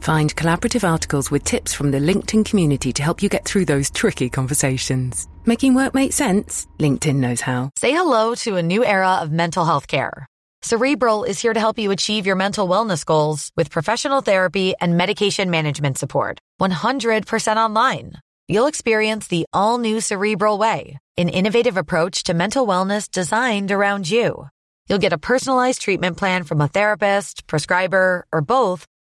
Find collaborative articles with tips from the LinkedIn community to help you get through those tricky conversations. Making work make sense? LinkedIn knows how. Say hello to a new era of mental health care. Cerebral is here to help you achieve your mental wellness goals with professional therapy and medication management support. 100% online. You'll experience the all new Cerebral Way, an innovative approach to mental wellness designed around you. You'll get a personalized treatment plan from a therapist, prescriber, or both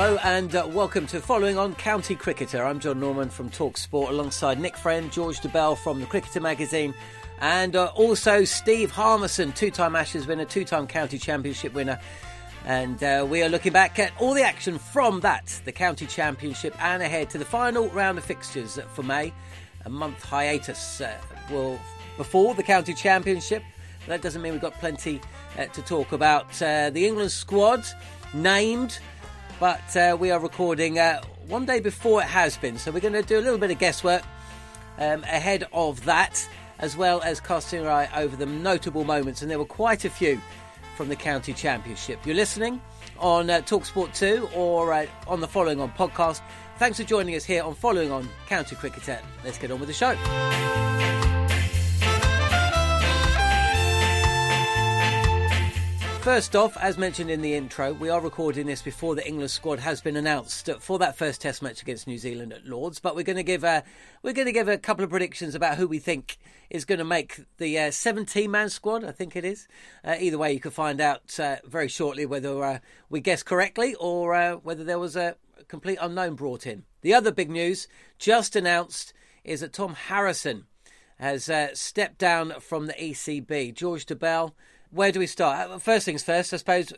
Hello and uh, welcome to Following On County Cricketer. I'm John Norman from Talk Sport alongside Nick Friend, George Dobell from the Cricketer magazine, and uh, also Steve Harmison, two time Ashes winner, two time County Championship winner. And uh, we are looking back at all the action from that, the County Championship, and ahead to the final round of fixtures for May. A month hiatus uh, will before the County Championship. That doesn't mean we've got plenty uh, to talk about. Uh, the England squad named but uh, we are recording uh, one day before it has been, so we're going to do a little bit of guesswork um, ahead of that, as well as casting our eye over the notable moments, and there were quite a few from the county championship. You're listening on uh, Talksport 2 or uh, on the Following On podcast. Thanks for joining us here on Following On County Cricketer. Let's get on with the show. First off, as mentioned in the intro, we are recording this before the England squad has been announced for that first Test match against New Zealand at Lords. But we're going to give a we're going to give a couple of predictions about who we think is going to make the 17 uh, man squad. I think it is. Uh, either way, you can find out uh, very shortly whether uh, we guessed correctly or uh, whether there was a complete unknown brought in. The other big news just announced is that Tom Harrison has uh, stepped down from the ECB. George Dobell where do we start? Uh, first things first, I suppose.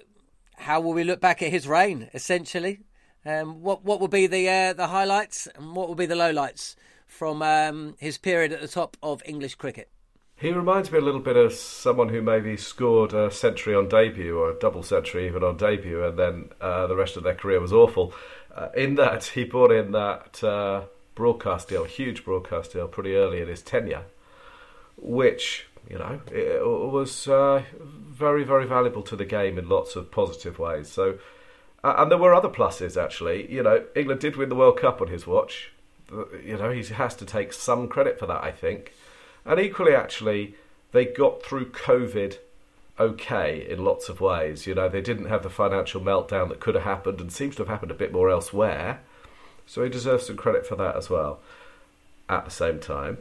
How will we look back at his reign? Essentially, um, what what will be the uh, the highlights and what will be the lowlights from um, his period at the top of English cricket? He reminds me a little bit of someone who maybe scored a century on debut or a double century even on debut, and then uh, the rest of their career was awful. Uh, in that, he brought in that uh, broadcast deal, huge broadcast deal, pretty early in his tenure, which you know, it was uh, very, very valuable to the game in lots of positive ways. So, uh, and there were other pluses actually. You know, England did win the World Cup on his watch. You know, he has to take some credit for that, I think. And equally, actually, they got through COVID okay in lots of ways. You know, they didn't have the financial meltdown that could have happened and seems to have happened a bit more elsewhere. So he deserves some credit for that as well. At the same time,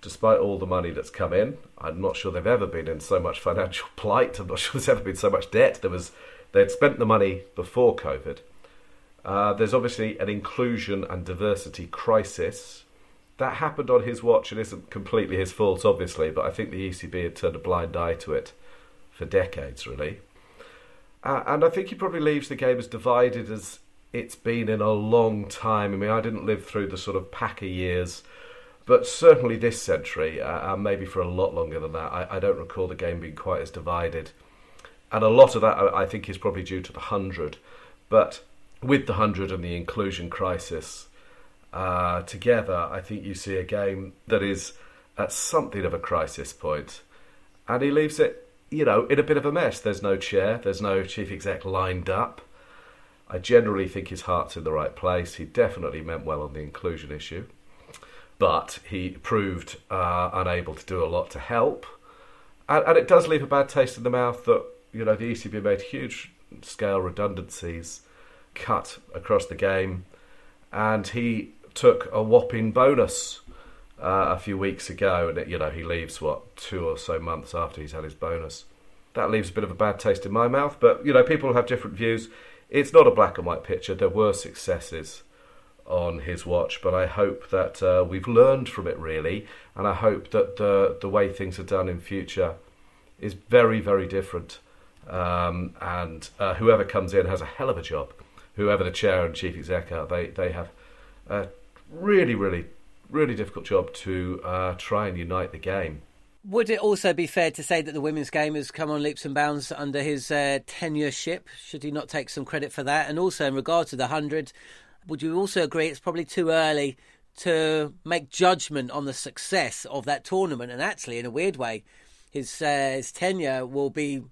despite all the money that's come in, I'm not sure they've ever been in so much financial plight. I'm not sure there's ever been so much debt. There was they'd spent the money before COVID. Uh, there's obviously an inclusion and diversity crisis that happened on his watch and isn't completely his fault, obviously. But I think the ECB had turned a blind eye to it for decades, really. Uh, and I think he probably leaves the game as divided as it's been in a long time. I mean, I didn't live through the sort of Packer years but certainly this century, uh, and maybe for a lot longer than that, I, I, don't recall the game being quite as divided. And a lot of that, I, think, is probably due to the 100. But with the 100 and the inclusion crisis uh, together, I think you see a game that is at something of a crisis point. And he leaves it, you know, in a bit of a mess. There's no chair, there's no chief exec lined up. I generally think his heart's in the right place. He definitely meant well on the inclusion issue. But he proved uh, unable to do a lot to help. And, and, it does leave a bad taste in the mouth that you know the ECB made huge scale redundancies, cut across the game, and he took a whopping bonus uh, a few weeks ago. And you know he leaves what two or so months after he's had his bonus. That leaves a bit of a bad taste in my mouth. But you know people have different views. It's not a black and white picture. There were successes on his watch, but I hope that uh, we've learned from it really, and I hope that the the way things are done in future is very very different. Um, and uh, whoever comes in has a hell of a job. Whoever the chair and chief exec are, they they have a really really really difficult job to uh, try and unite the game. Would it also be fair to say that the women's game has come on leaps and bounds under his uh, tenureship? Should he not take some credit for that? And also, in regard to the 100, would you also agree it's probably too early to make judgment on the success of that tournament? And actually, in a weird way, his uh, his tenure will be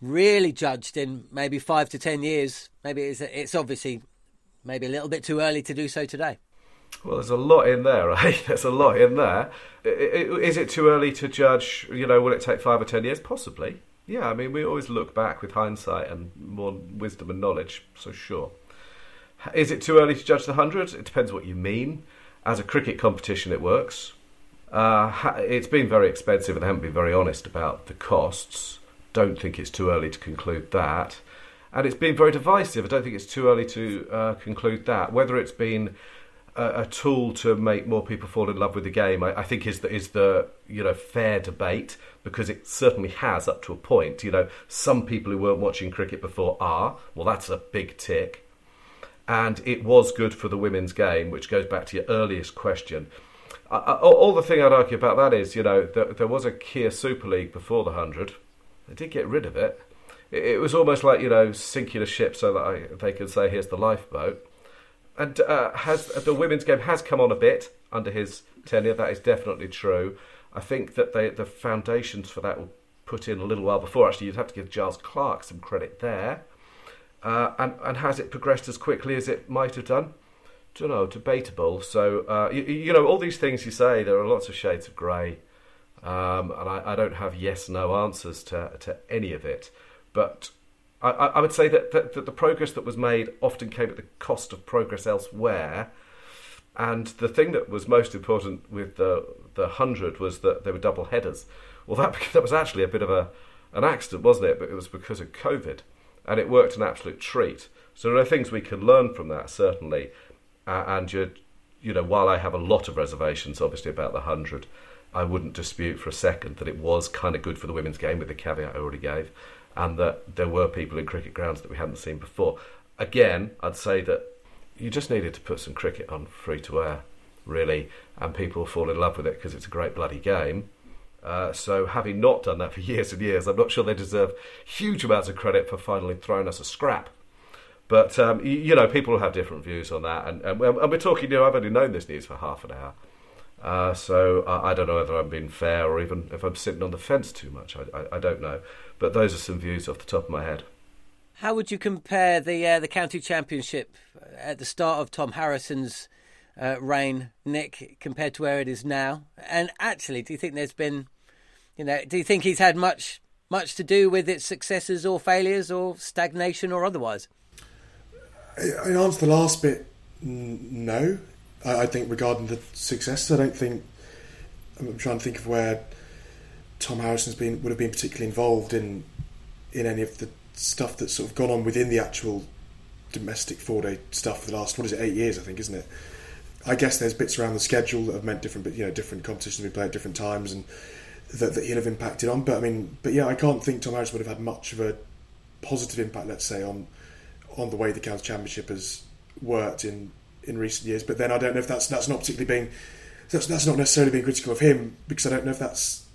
really judged in maybe five to ten years. Maybe it's it's obviously maybe a little bit too early to do so today. Well, there's a lot in there, right? There's a lot in there. Is it too early to judge? You know, will it take five or ten years? Possibly. Yeah, I mean, we always look back with hindsight and more wisdom and knowledge, so sure. Is it too early to judge the 100? It depends what you mean. As a cricket competition, it works. Uh, it's been very expensive and I haven't been very honest about the costs. Don't think it's too early to conclude that. And it's been very divisive. I don't think it's too early to uh, conclude that. Whether it's been a, a, tool to make more people fall in love with the game, I, I, think is the, is the you know fair debate because it certainly has up to a point. You know, some people who weren't watching cricket before are. Well, that's a big tick and it was good for the women's game, which goes back to your earliest question. Uh, all the thing I'd argue about that is, you know, there, there was a Kia Super League before the 100. They did get rid of it. It, it was almost like, you know, sinking a ship so that I, they could say, here's the lifeboat. And uh, has the women's game has come on a bit under his tenure. That is definitely true. I think that they, the foundations for that were put in a little while before. Actually, you'd have to give Giles Clarke some credit there. Uh, and, and has it progressed as quickly as it might have done? Don't know, debatable. So, uh, you, you, know, all these things you say, there are lots of shades of grey. Um, and I, I, don't have yes no answers to, to any of it. But I, I would say that, that, that, the progress that was made often came at the cost of progress elsewhere. And the thing that was most important with the, the 100 was that they were double headers. Well, that, that was actually a bit of a, an accident, wasn't it? But it was because of COVID and it worked an absolute treat. So there are things we can learn from that certainly, uh, and you, you know, while I have a lot of reservations, obviously about the hundred, I wouldn't dispute for a second that it was kind of good for the women's game with the caveat I already gave, and that there were people in cricket grounds that we hadn't seen before. Again, I'd say that you just needed to put some cricket on free to air, really, and people fall in love with it because it's a great bloody game. Uh, so, having not done that for years and years, I'm not sure they deserve huge amounts of credit for finally throwing us a scrap. But um, you, you, know, people have different views on that, and, and, and, we're talking. You know, I've only known this news for half an hour, uh, so I, I, don't know whether I'm being fair or even if I'm sitting on the fence too much. I, I, I, don't know, but those are some views off the top of my head. How would you compare the uh, the county championship at the start of Tom Harrison's uh, reign, Nick, compared to where it is now? And actually, do you think there's been, you know, do you think he's had much much to do with its successes or failures or stagnation or otherwise? In answer to the last bit, no. I, I think regarding the successes, I don't think. I'm trying to think of where Tom Harrison's been would have been particularly involved in in any of the stuff that's sort of gone on within the actual domestic four day stuff for the last what is it eight years I think isn't it I guess there's bits around the schedule that have meant different, but you know, different competitions we play at different times, and that, that he'll have impacted on. But I mean, but yeah, I can't think Tom Harris would have had much of a positive impact, let's say, on on the way the county championship has worked in in recent years. But then I don't know if that's that's not particularly being that's that's not necessarily being critical of him because I don't know if that's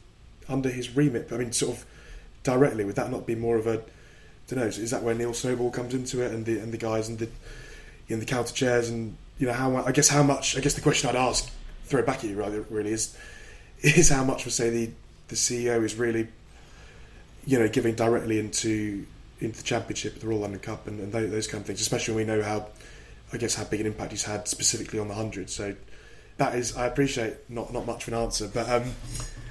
under his remit. But I mean, sort of directly, would that not be more of a I don't know? Is that where Neil Snowball comes into it and the and the guys and the in the counter chairs and you know how I guess how much I guess the question I'd ask throw it back at you rather really is is how much would say the the CEO is really you know giving directly into into the championship, the Royal London Cup, and, and those, those, kind of things. Especially when we know how I guess how big an impact he's had specifically on the hundred. So that is, I appreciate not not much of an answer, but um,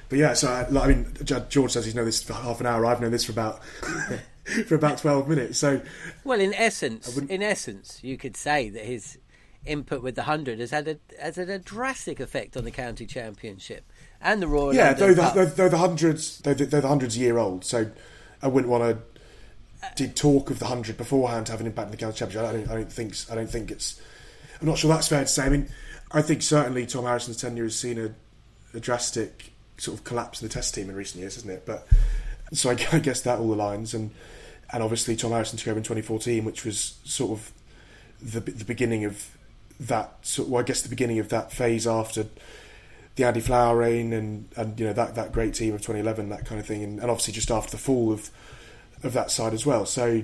but yeah. So I, I mean, George says he's known this for half an hour. I've known this for about for about twelve minutes. So, well, in essence, in essence, you could say that his input with the hundred has had a has had a drastic effect on the county championship and the Royal. Yeah, London though the, though, though the hundreds, though the, though the hundreds a year old. So I wouldn't want to. Uh, did talk of the hundred beforehand have an impact on the county championship? I don't. I don't think. I don't think it's. I'm not sure that's fair to say. I mean, I think certainly Tom Harrison's tenure has seen a, a drastic sort of collapse in the Test team in recent years, hasn't it? But so I, I guess that all aligns, and and obviously Tom Harrison took over in 2014, which was sort of the the beginning of that. Sort well, I guess the beginning of that phase after the Andy Flower reign and and you know that that great team of 2011, that kind of thing, and, and obviously just after the fall of of that side as well. So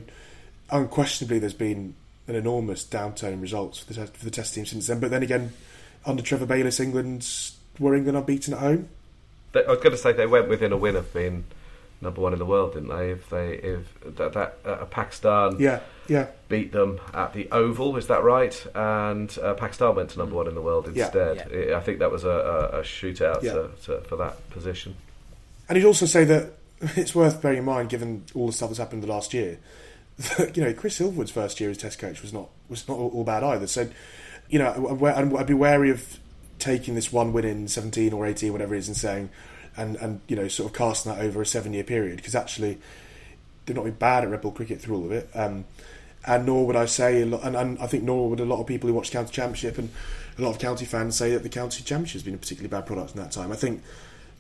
unquestionably, there's been an enormous downturn in results for the, test, for the Test team since then. But then again, under Trevor Bayliss, England were England unbeaten at home. I was going to say they went within a win of being number one in the world, didn't they? If they if that, that uh, Pakistan Yeah, yeah, beat them at the Oval, is that right? And uh, Pakistan went to number one in the world Yeah. instead. I think that was a, a, a shootout Yeah. to, to, for that position. and he'd also say that it's worth bearing in mind, given all the stuff that's happened the last year, that you know Chris Silverwood's first year as Test coach was not was not all, all bad either. So, you know, I'm wa- I'm- I'd be wary of taking this one win in 17 or 18, whatever it is, and saying, and and you know, sort of casting that over a seven year period because actually they've not been bad at red ball cricket through all of it. Um, and nor would I say, and, and I think nor would a lot of people who watch county championship and a lot of county fans say that the county championship has been a particularly bad product in that time. I think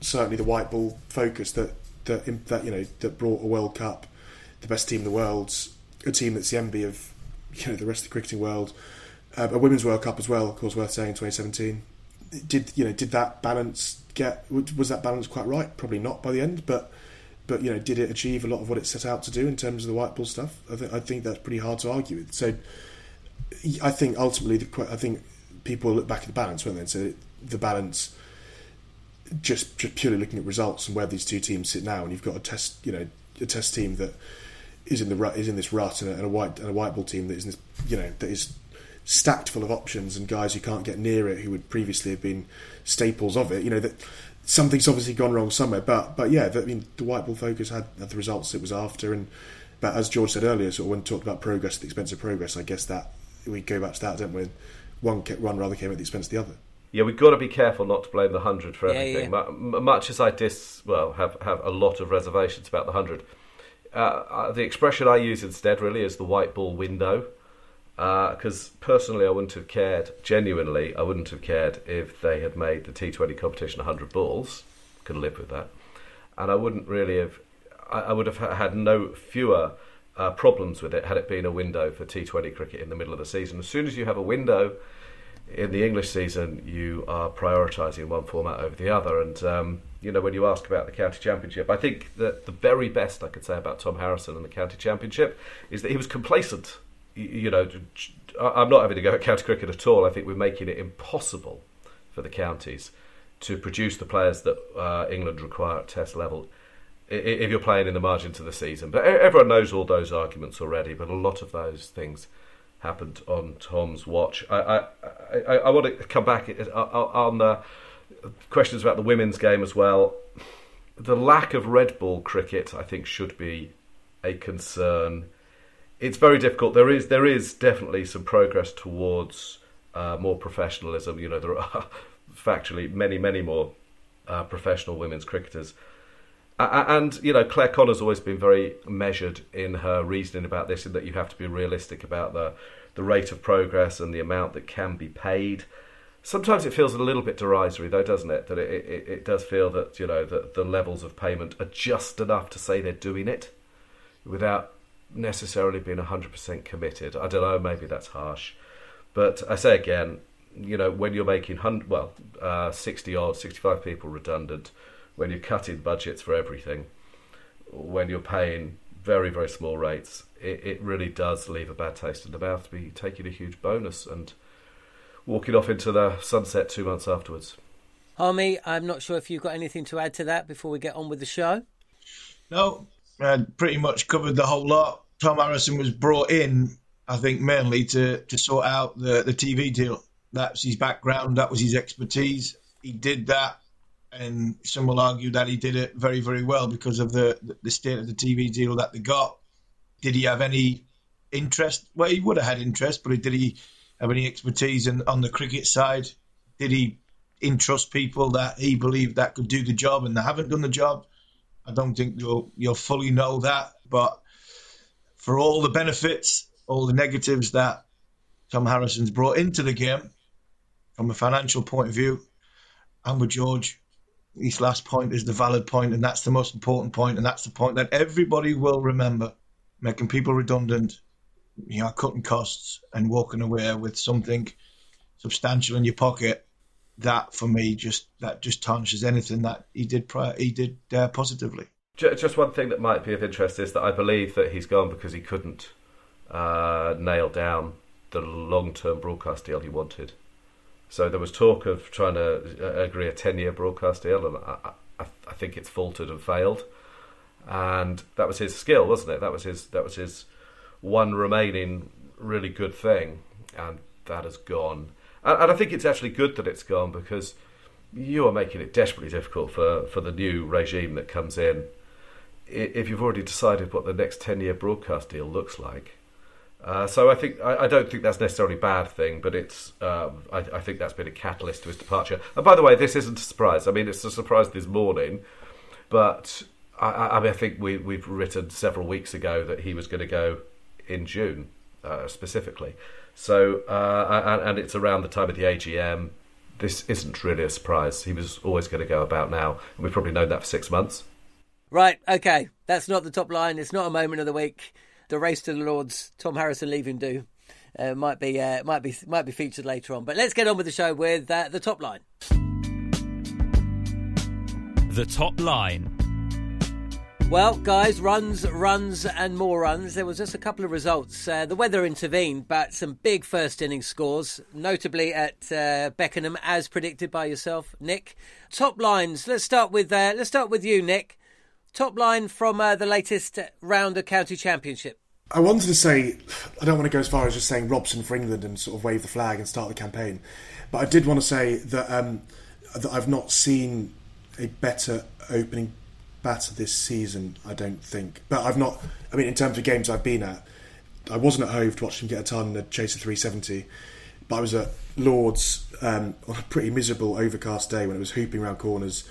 certainly the white ball focus that that that you know that brought a World Cup, the best team in the world, a team that's the envy of you know the rest of the cricketing world, uh, a women's World Cup as well. Of course, worth saying in 2017. Did you know? Did that balance get? Was that balance quite right? Probably not by the end, but but you know, did it achieve a lot of what it set out to do in terms of the white ball stuff? I, th- I think that's pretty hard to argue with. So I think ultimately, the, I think people look back at the balance, won't they? Say the balance, just, just purely looking at results and where these two teams sit now, and you've got a test, you know, a test team that is in the rut, is in this rut, and a, and a white and a white ball team that is, in this, you know, that is stacked full of options and guys who can't get near it, who would previously have been staples of it. You know that something's obviously gone wrong somewhere, but but yeah, the, I mean, the white ball focus had, had the results it was after, and but as George said earlier, sort of when talked about progress at the expense of progress, I guess that we go back to that, don't we? One ca- one rather came at the expense of the other. Yeah, we've got to be careful not to blame the hundred for everything. yeah. Mu- m- Much as I dis, well, have have a lot of reservations about the hundred. Uh, uh, the expression I use instead really is the white ball window, because personally I wouldn't have cared. Genuinely, I wouldn't have cared if they had made the T Twenty competition hundred balls. Could live with that, and I wouldn't really have. I, I would have had no fewer. Uh, problems with it had it been a window for T20 cricket in the middle of the season. As soon as you have a window, in the English season, you are prioritising one format over the other. And, um, you know, when you ask about the County Championship, I think that the very best I could say about Tom Harrison and the County Championship is that he was complacent. You, know, I'm not having to go at county cricket at all. I think we're making it impossible for the counties to produce the players that uh, England require at Test level if you're playing in the margins of the season. But everyone knows all those arguments already, but a lot of those things happened on Tom's watch. I, I, I, I want to come back uh, on the questions about the women's game as well. The lack of red ball cricket, I think, should be a concern. It's very difficult. There is there is definitely some progress towards uh, more professionalism. You know, there are factually many many more uh, professional women's cricketers. And you know, Clare Connor's always been very measured in her reasoning about this, in that you have to be realistic about the the rate of progress and the amount that can be paid. Sometimes it feels a little bit derisory, though, doesn't it? That it, it, it does feel that you know that the levels of payment are just enough to say they're doing it, without necessarily being hundred percent committed. I don't know. Maybe that's harsh, but I say again, you know, when you're making hundred, well, uh, sixty odd, sixty-five people redundant, when you're cutting budgets for everything, when you're paying very, very small rates, it, it really does leave a bad taste in the mouth to be taking a huge bonus and walking off into the sunset two months afterwards. Harmy, I'm not sure if you've got anything to add to that before we get on with the show. No, uh, pretty much covered the whole lot. Tom Harrison was brought in, I think, mainly to, to sort out the, the TV deal. That's his background. That was his expertise. He did that, and some will argue that he did it very, very well because of the the state of the TV deal that they got. Did he have any interest? Well, he would have had interest, but did he have any expertise in, on the cricket side? Did he entrust people that he believed that could do the job and they haven't done the job? I don't think you'll you'll fully know that, but for all the benefits, all the negatives that Tom Harrison's brought into the game from a financial point of view, I'm with George. This last point is the valid point, and that's the most important point, and that's the point that everybody will remember. Making people redundant, you know, cutting costs and walking away with something substantial in your pocket. That for me just that just tarnishes anything that he did prior, he did uh, positively. Just one thing that might be of interest is that I believe that he's gone because he couldn't uh, nail down the long-term broadcast deal he wanted. So there was talk of trying to uh, agree a ten-year broadcast deal, and I, I, I think it's faltered and failed. And that was his skill, wasn't it? That was his. That was his one remaining really good thing, and that has gone. And, I think it's actually good that it's gone because you are making it desperately difficult for, for the new regime that comes in. If you've already decided what the next ten-year broadcast deal looks like, uh, so I think I, I, don't think that's necessarily a bad thing, but it's um, I, I, think that's been a catalyst to his departure. And by the way, this isn't a surprise. I mean, it's a surprise this morning, but I, I mean, think we we've written several weeks ago that he was going to go in June uh, specifically. So uh, and, and it's around the time of the AGM. This isn't really a surprise. He was always going to go about now, and we've probably known that for six months. Right. Okay. That's not the top line. It's not a moment of the week the race to the Lords, Tom Harrison leaving do. Uh, might be uh, might be might be featured later on. But let's get on with the show with uh, the top line. The top line. Well, guys, runs, runs, and more runs. There was just a couple of results. Uh, the weather intervened, but some big first inning scores, notably at uh, Beckenham, as predicted by yourself, Nick. Top lines. Let's start with uh, let's start with you, Nick. Top line from uh, the latest round of county championship. I wanted to say, I don't want to go as far as just saying Robson for England and sort of wave the flag and start the campaign, but I did want to say that, um, that I've not seen a better opening batter this season. I don't think, but I've not. I mean, in terms of games I've been at, I wasn't at Hove to watch him get a ton and chase a 370, but I was at Lords um, on a pretty miserable overcast day when it was hooping around corners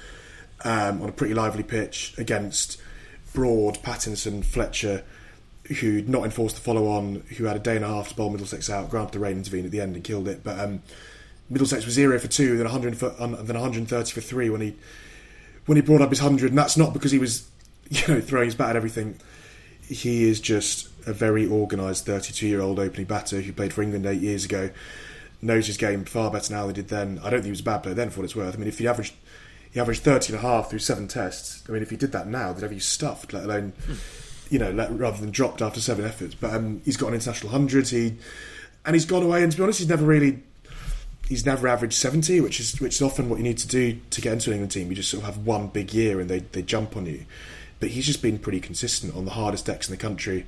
um, on a pretty lively pitch against Broad, Pattinson, Fletcher, who'd not enforced the follow on, who had a day and a half to bowl Middlesex out. Granted, the rain intervened at the end and killed it, but um, Middlesex was zero for two, then 100 for, then 130 for three when he when he brought up his hundred, and that's not because he was you know throwing his bat at everything. He is just a very organised 32 year old opening batter who played for England eight years ago. Knows his game far better now than he did then. I don't think he was a bad player then, for what it's worth. I mean, if he averaged he averaged 30 and a half through seven tests. I mean, if he did that now, they'd have you stuffed, let alone, you know, let, rather than dropped after seven efforts. But um, he's got an international hundred. He and he's gone away. And to be honest, he's never really, he's never averaged 70, which is which is often what you need to do to get into an England team. You just sort of have one big year and they they jump on you. But he's just been pretty consistent on the hardest decks in the country.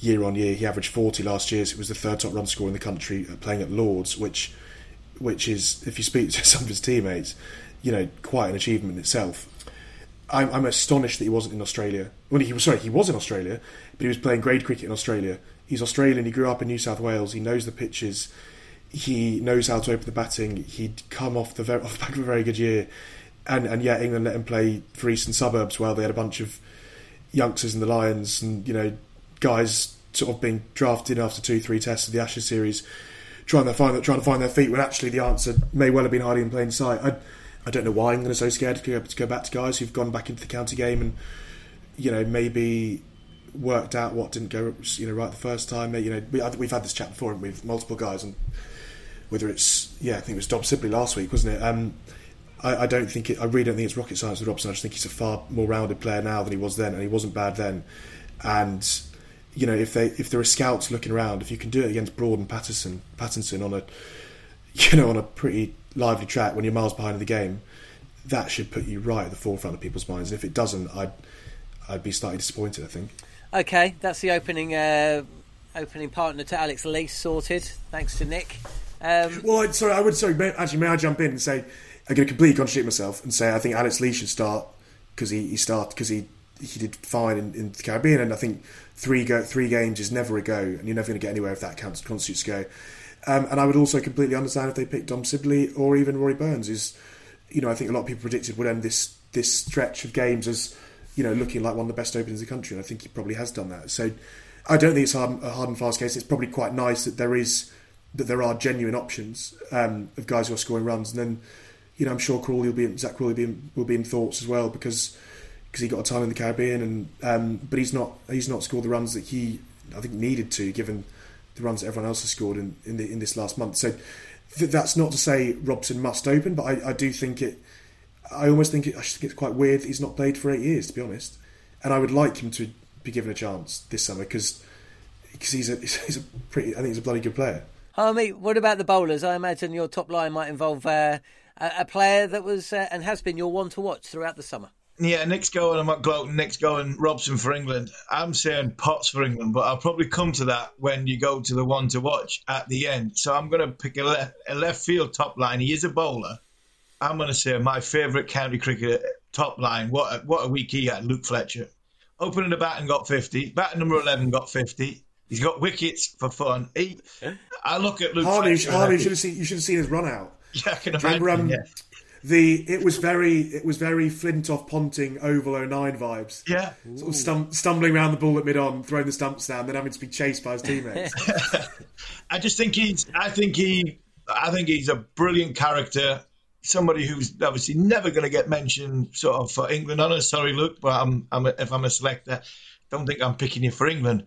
Year on year, he averaged 40 last year. So it was the third top run scorer in the country uh, playing at Lords, which, which is, if you speak to some of his teammates, you know, quite an achievement in itself. I'm, I'm astonished that he wasn't in Australia. Well, he was sorry, he was in Australia, but he was playing grade cricket in Australia. He's Australian. He grew up in New South Wales. He knows the pitches. He knows how to open the batting. He'd come off the, very, off the back of a very good year, and and yet England let him play for Eastern Suburbs while they had a bunch of youngsters in the Lions and you know guys sort of being drafted after two, three tests of the Ashes series, trying to find trying to find their feet. When actually the answer may well have been hiding in plain sight. I, I don't know why England are so scared to go, to go back to guys who've gone back into the county game and you know maybe worked out what didn't go you know right the first time. You know we, have had this chat before with multiple guys and whether it's yeah I think it was Dom Sibley last week wasn't it? Um, I, I, don't think it, I really don't think it's rocket science with Robson. I just think he's a far more rounded player now than he was then, and he wasn't bad then. And you know if they if there are scouts looking around, if you can do it against Broad and Patterson Pattinson on a you know on a pretty lively track when you're miles behind in the game, that should put you right at the forefront of people's minds. And if it doesn't, I'd I'd be slightly disappointed. I think. Okay, that's the opening uh, opening partner to Alex Lees sorted. Thanks to Nick. Um, well, sorry, I would sorry. May, actually, may I jump in and say I'm going to completely contradict myself and say I think Alex Lee should start because he, he started because he he did fine in, in, the Caribbean, and I think three go three games is never a go, and you're never going to get anywhere if that counts, constitutes go. Um, and I would also completely understand if they picked Dom Sibley or even Rory Burns, is you know I think a lot of people predicted would end this this stretch of games as you know looking like one of the best openers in the country, and I think he probably has done that. So I don't think it's hard, a hard and fast case. It's probably quite nice that there is that there are genuine options um, of guys who are scoring runs, and then you know I'm sure Crawley will be Zak Crawley will be in, will be in thoughts as well because because he got a time in the Caribbean, and um, but he's not he's not scored the runs that he I think needed to given the runs that everyone else has scored in in, the, in this last month. So th- that's not to say Robson must open, but I, I do think it. I almost think it. I think it's quite weird he's not played for eight years, to be honest. And I would like him to be given a chance this summer because because he's a he's a pretty. I think he's a bloody good player. Harmy, what about the bowlers? I imagine your top line might involve uh, a, player that was uh, and has been your one to watch throughout the summer. Yeah, Nick's going. I'm at Gloaton. Nick's going. Robson for England. I'm saying Potts for England, but I'll probably come to that when you go to the one to watch at the end. So I'm going to pick a left, a left field top line. He is a bowler. I'm going to say my favourite county cricket top line. What a, what a week he had, Luke Fletcher. Opening the bat and got 50. Batting number 11 got 50. He's got wickets for fun. He, I look at Luke. Harmy, you should have seen. You should have seen his run out. Yeah, I can imagine. Remember, um, yeah. The it was very it was very Flintoff Ponting Oval 09 vibes. Yeah, sort of stum- stumbling around the ball at mid on, throwing the stumps down, then having to be chased by his teammates. I just think he's. I think he. I think he's a brilliant character. Somebody who's obviously never going to get mentioned, sort of for England. I'm sorry, Luke, but I'm, I'm a, if I'm a selector, don't think I'm picking you for England.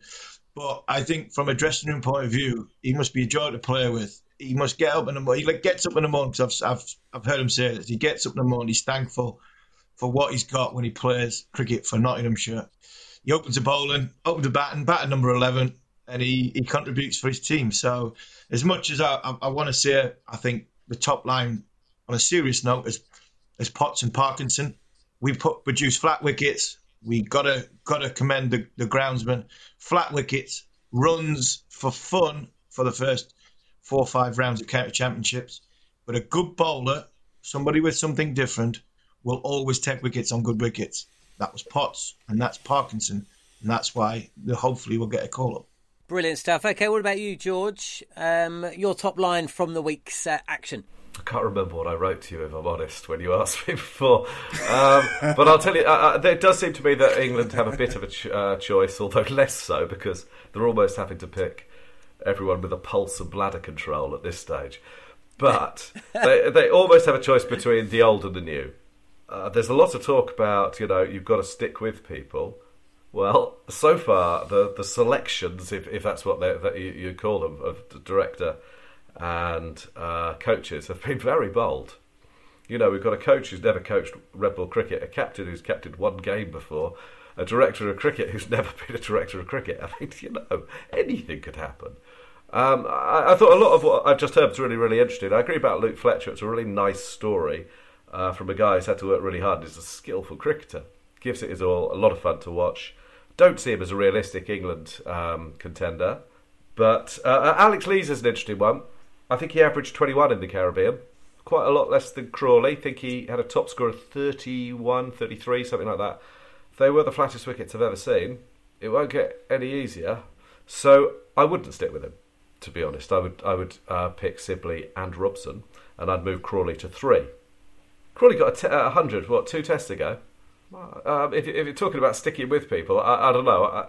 But I think from a dressing room point of view, he must be a joy to play with. He must get up in the morning. He like gets up in the morning because I've, I've I've heard him say this. He gets up in the morning. He's thankful for what he's got when he plays cricket for Nottinghamshire. He opens a bowling, opens a batting, batting number eleven, and he, he contributes for his team. So as much as I, I, I want to say, I think the top line on a serious note is is Potts and Parkinson. We put produce flat wickets. We gotta gotta commend the, the groundsman. Flat wickets, runs for fun for the first four or five rounds of county championships. But a good bowler, somebody with something different, will always take wickets on good wickets. That was Potts, and that's Parkinson, and that's why hopefully we'll get a call up. Brilliant stuff. Okay, what about you, George? Um, your top line from the week's uh, action. I can't remember what I wrote to you, if I'm honest, when you asked me before. Um, but I'll tell you, uh, uh, it does seem to me that England have a bit of a ch- uh, choice, although less so, because they're almost having to pick everyone with a pulse and bladder control at this stage. But they, they almost have a choice between the old and the new. Uh, there's a lot of talk about, you know, you've got to stick with people. Well, so far, the, the selections, if, if that's what that you, you call them, of the director and uh, coaches have been very bold. You know, we've got a coach who's never coached red ball cricket, a captain who's captained one game before, a director of cricket who's never been a director of cricket. I mean, you know, anything could happen. Um, I, I, thought a lot of what I've just heard was really, really interesting. I agree about Luke Fletcher. It's a really nice story uh, from a guy who's had to work really hard. He's a skillful cricketer. Gives it his all. A lot of fun to watch. Don't see him as a realistic England um, contender. But uh, uh Alex Lees is an interesting one. I think he averaged 21 in the Caribbean. Quite a lot less than Crawley. I think he had a top score of 31, 33, something like that. They were the flattest wickets I've ever seen. It won't get any easier. So I wouldn't stick with him, to be honest. I would I would uh, pick Sibley and Robson, and I'd move Crawley to three. Crawley got a t- uh, 100, what, two tests ago? Um, if, if, you're talking about sticking with people, I, I don't know. I,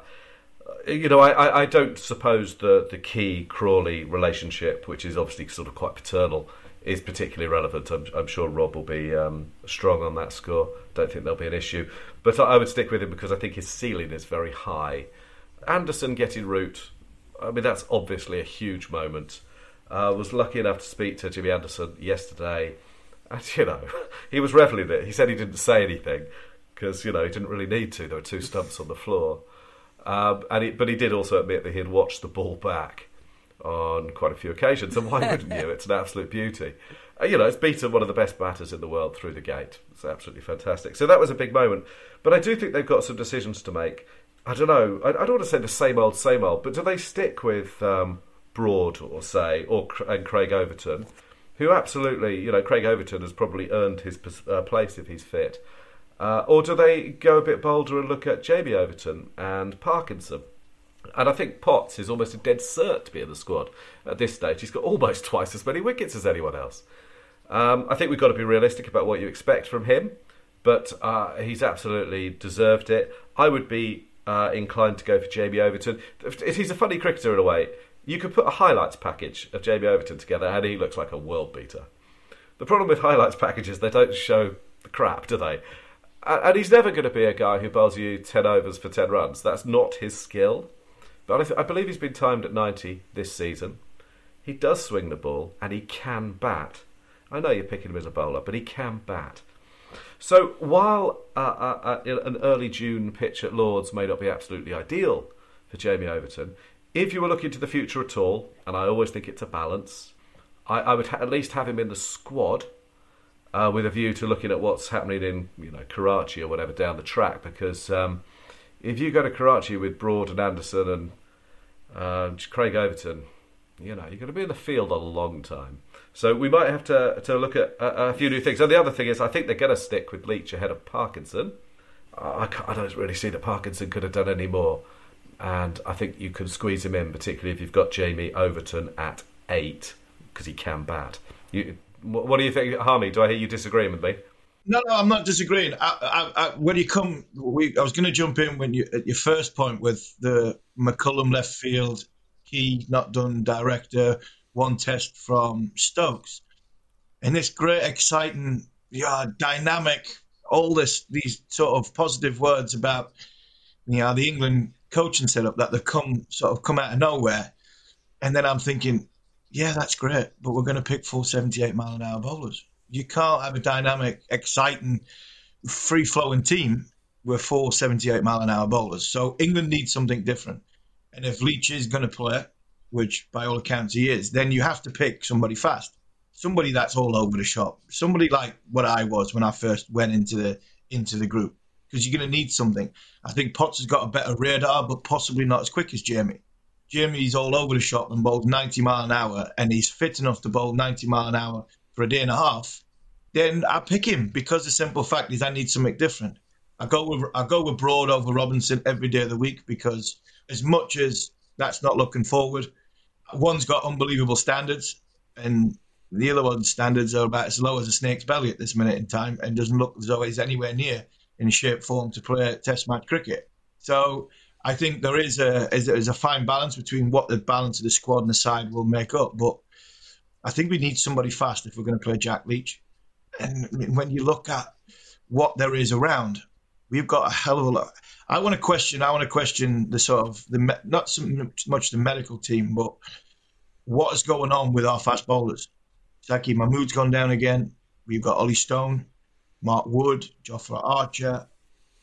you know, I, I don't suppose the, the Key Crawley relationship, which is obviously sort of quite paternal, is particularly relevant. I'm, I'm sure Rob will be um, strong on that score. Don't think there'll be an issue. But I, I would stick with him because I think his ceiling is very high. Anderson getting Root, I mean, that's obviously a huge moment. I uh, was lucky enough to speak to Jimmy Anderson yesterday. And, you know, he was reveling it. He said he didn't say anything because, you know, he didn't really need to. There were two stumps on the floor. Um, and he, but he did also admit that he had watched the ball back on quite a few occasions. And why wouldn't you? It's an absolute beauty. Uh, you know, it's beaten one of the best batters in the world through the gate. It's absolutely fantastic. So that was a big moment. But I do think they've got some decisions to make. I don't know. I, I don't want to say the same old, same old, but do they stick with um, Broad or say, or and Craig Overton, who absolutely, you know, Craig Overton has probably earned his uh, place if he's fit. Uh, or do they go a bit bolder and look at Jamie Overton and Parkinson? And I think Potts is almost a dead cert to be in the squad at this stage. He's got almost twice as many wickets as anyone else. Um, I think we've got to be realistic about what you expect from him, but uh, he's absolutely deserved it. I would be uh, inclined to go for Jamie Overton. He's a funny cricketer in a way, you could put a highlights package of Jamie Overton together and he looks like a world beater. The problem with highlights packages, they don't show the crap, do they? And he's never going to be a guy who bowls you 10 overs for 10 runs. That's not his skill. But I, th- I believe he's been timed at 90 this season. He does swing the ball and he can bat. I know you're picking him as a bowler, but he can bat. So while uh, uh, uh, an early June pitch at Lords may not be absolutely ideal for Jamie Overton, if you were looking to the future at all, and I always think it's a balance, I, I would ha- at least have him in the squad uh, with a view to looking at what's happening in you know Karachi or whatever down the track. Because um, if you go to Karachi with Broad and Anderson and uh, Craig Overton, you know you're going to be in the field a long time. So we might have to to look at a, a few new things. And the other thing is, I think they're going to stick with Leach ahead of Parkinson. I, I don't really see that Parkinson could have done any more. And I think you can squeeze him in, particularly if you've got Jamie Overton at eight, because he can bat. You, what do you think, Harmy? Do I hear you disagreeing with me? No, no, I'm not disagreeing. I, I, I, when you come, we, I was going to jump in when you at your first point with the McCullum left field, Key not done director, one test from Stokes, and this great, exciting, yeah, dynamic, all this these sort of positive words about you know the England coaching setup that they've come sort of come out of nowhere, and then I'm thinking, yeah, that's great, but we're going to pick four 78 mile an hour bowlers. You can't have a dynamic, exciting, free flowing team with four 78 mile an hour bowlers. So England needs something different. And if Leach is going to play, which by all accounts he is, then you have to pick somebody fast, somebody that's all over the shop, somebody like what I was when I first went into the into the group, because you're going to need something. I think Potts has got a better radar, but possibly not as quick as Jamie. Jamie's all over the shop and bowls 90 mile an hour, and he's fit enough to bowl 90 mile an hour for a day and a half, then I pick him because the simple fact is I need something different. I go with I go with Broad over Robinson every day of the week because as much as that's not looking forward, one's got unbelievable standards and the other one's standards are about as low as a snake's belly at this minute in time and doesn't look as though he's anywhere near in shape form to play Test match cricket. So I think there is a is, a fine balance between what the balance of the squad and the side will make up. But I think we need somebody fast if we're going to play Jack Leach. And when you look at what there is around, we've got a hell of a lot. I want to question. I want to question the sort of the not so much the medical team, but what is going on with our fast bowlers. Saqib Mahmood's gone down again. We've got Ollie Stone, Mark Wood, Jofra Archer,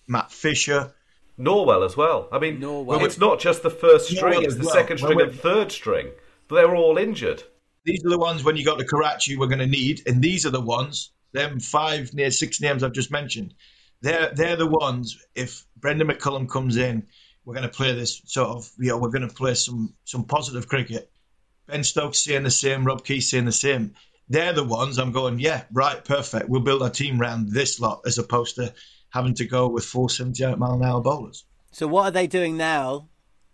Matt Fisher. Norwell as well. I mean, Norwell. Well, it's not just the first string; it's the well. second string and third string. But they're all injured. These are the ones when you got the Karachi we're going to need, and these are the ones. Them five near six names I've just mentioned. They're they're the ones. If Brendan McCullum comes in, we're going to play this sort of. You know, we're going to play some some positive cricket. Ben Stokes saying the same. Rob Key saying the same. They're the ones I'm going. Yeah, right, perfect. We'll build our team around this lot as opposed to having to go with 478 mile an hour bowlers. So, what are they doing now?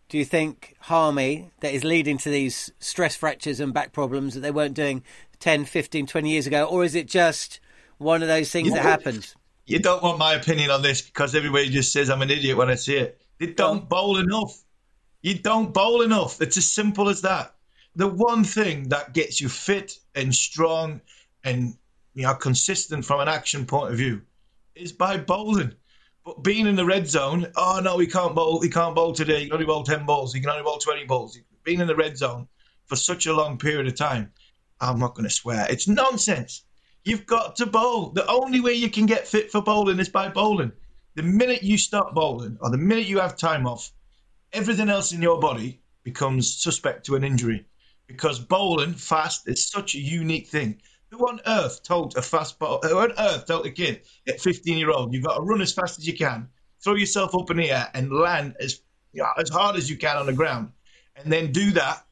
Do you think Harmy that is leading to these stress fractures and back problems that they weren't doing 10, 15, 20 years ago? Or is it just one of those things that happens? You don't want my opinion on this because everybody just says I'm an idiot when I see it. They don't bowl enough. You don't bowl enough. It's as simple as that. The one thing that gets you fit and strong and you know consistent from an action point of view is by bowling. But being in the red zone, oh no, he can't bowl. He can't bowl today. He can only bowl ten balls. He can only bowl twenty balls. Being in the red zone for such a long period of time, I'm not going to swear. It's nonsense. You've got to bowl. The only way you can get fit for bowling is by bowling. The minute you stop bowling, or the minute you have time off, everything else in your body becomes suspect to an injury. Because bowling fast is such a unique thing. Who on earth told a fast ball? Who on earth told a kid at 15 year old you've got to run as fast as you can, throw yourself up in the air, and land as as hard as you can on the ground, and then do that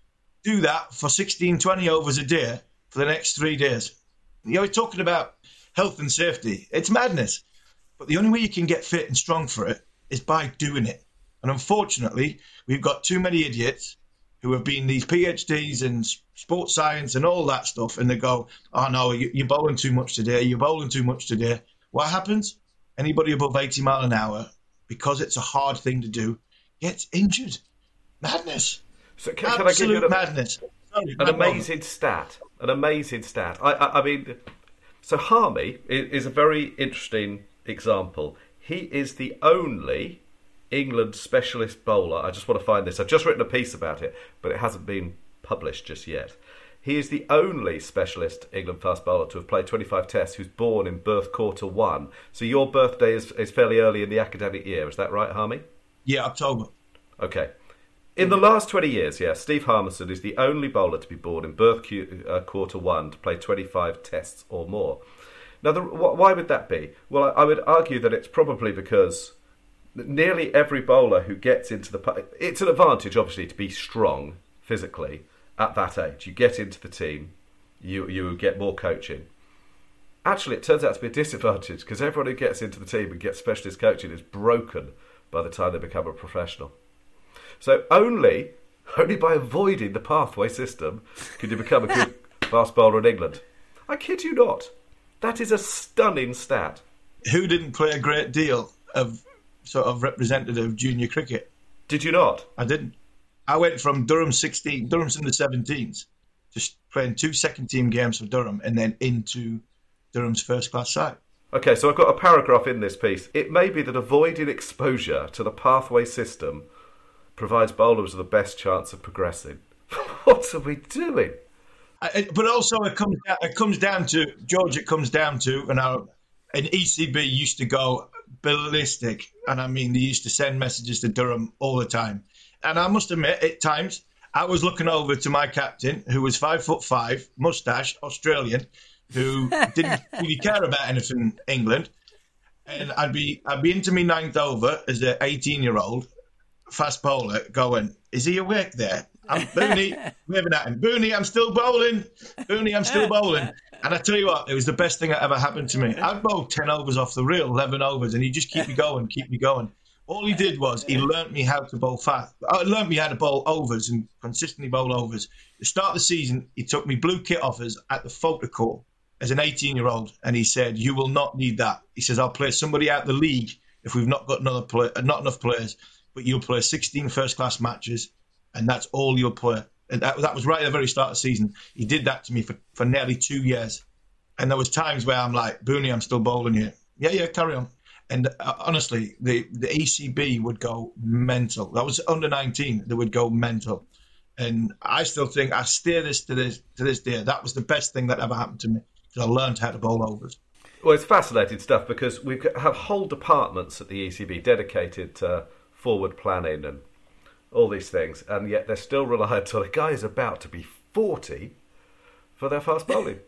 do that for 16, 20 overs a day for the next three days. You know, we're talking about health and safety. It's madness. But the only way you can get fit and strong for it is by doing it. And unfortunately, we've got too many idiots who have been these PhDs in sports science and all that stuff, and they go, "Oh no, you're bowling too much today. You're bowling too much today." What happens? Anybody above 80 mile an hour, because it's a hard thing to do, gets injured. Madness. So can, can I Absolute give you an, madness. Sorry, an amazing stat? An amazing stat. I, I, I mean, so Harmy is a very interesting example. He is the only England specialist bowler. I just want to find this. I've just written a piece about it, but it hasn't been published just yet. He is the only specialist England fast bowler to have played 25 tests who's born in birth quarter one. So your birthday is, is fairly early in the academic year. Is that right, Harmy? Yeah, October. Okay. In the last 20 years, yeah, Steve Harmison is the only bowler to be born in birth cu- uh, quarter one to play 25 tests or more. Now, the, wh- why would that be? Well, I, I would argue that it's probably because nearly every bowler who gets into the. It's an advantage, obviously, to be strong physically at that age. You get into the team, you, you get more coaching. Actually, it turns out to be a disadvantage because everyone who gets into the team and gets specialist coaching is broken by the time they become a professional. So only only by avoiding the pathway system can you become a good fast bowler in England. I kid you not. That is a stunning stat. Who didn't play a great deal of sort of representative junior cricket? Did you not? I didn't. I went from Durham 16, Durham's in the 17s, just playing two second team games for Durham and then into Durham's first class side. Okay, so I've got a paragraph in this piece. It may be that avoiding exposure to the pathway system provides bowlers with the best chance of progressing. what are we doing? I, but also it comes down, it comes down to George. It comes down to and our an ECB used to go ballistic, and I mean they used to send messages to Durham all the time. And I must admit, at times I was looking over to my captain, who was five foot five, mustache, Australian, who didn't really care about anything England, and I'd be I'd be into me ninth over as an 18 year old fast bowler going, is he awake there? I'm Booney, waving at him. Booney, I'm still bowling. Booney, I'm still bowling. And I tell you what, it was the best thing that ever happened to me. I'd bowl 10 overs off the reel, 11 overs, and he just keep me going, keep me going. All he did was he learnt me how to bowl fast. I learnt me how to bowl overs and consistently bowl overs. The start of the season, he took me blue kit offers at the call as an 18 year old, and he said, "You will not need that." He says, "I'll play somebody out the league if we've not got another play, uh, not enough players, but you'll play 16 first class matches, and that's all you'll play." And that, that was right at the very start of the season. He did that to me for, for nearly two years, and there was times where I'm like, "Booney, I'm still bowling here." Yeah, yeah, carry on. And uh, honestly, the the ECB would go mental. That was under 19. They would go mental. And I still think I steer this to this to this day. That was the best thing that ever happened to me because I learned how to bowl overs. Well, it's fascinating stuff because we have whole departments at the ECB dedicated to forward planning and all these things, and yet they're still reliant on a guy who's about to be 40 for their fast bowling.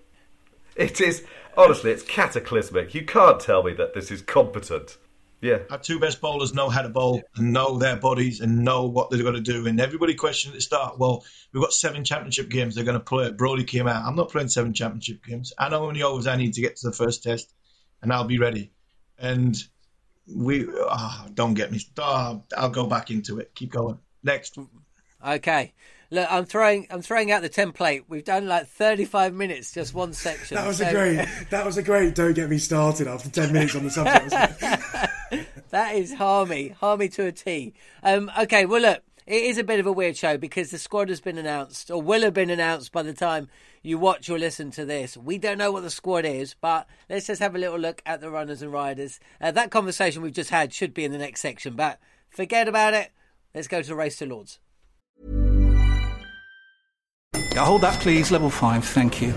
It is, honestly, it's cataclysmic. You can't tell me that this is competent. Yeah. Our two best bowlers know how to bowl and know their bodies and know what they're going to do. And everybody questioned at the start, well, we've got seven championship games they're going to play. Brody came out. I'm not playing seven championship games. I know how many overs I need to get to the first test, and I'll be ready. And we, oh, don't get me. Oh, I'll go back into it. Keep going. Next. Okay. Look, I'm throwing I'm throwing out the template. We've done like 35 minutes, just one section. That was So- a great. That was a great. Don't get me started after ten minutes on the subject. That is harmy, harmy to a T. Um, okay, well look, it is a bit of a weird show because the squad has been announced, or will have been announced by the time you watch or listen to this. We don't know what the squad is, but let's just have a little look at the runners and riders. Uh, that conversation we've just had should be in the next section, but forget about it. Let's go to the race to Lords. Yeah, hold that, please. Level 5, thank you.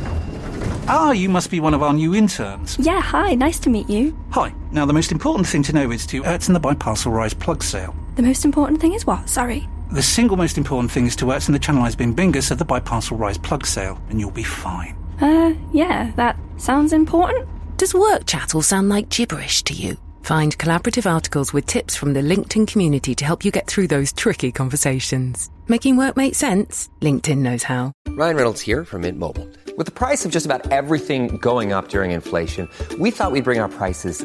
Ah, you must be one of our new interns. Yeah, hi, nice to meet you. Hi. Now, the most important thing to know is to Ertzen the Biparcel Rise plug sale. The most important thing is what? Sorry. The single most important thing is to Ertzen the Channelized Bin Bingus of the Biparcel Rise plug sale, and you'll be fine. Uh, yeah, that sounds important. Does work chat all sound like gibberish to you? Find collaborative articles with tips from the LinkedIn community to help you get through those tricky conversations. Making work make sense? LinkedIn knows how. Ryan Reynolds here from Mint Mobile. With the price of just about everything going up during inflation, we thought we'd bring our prices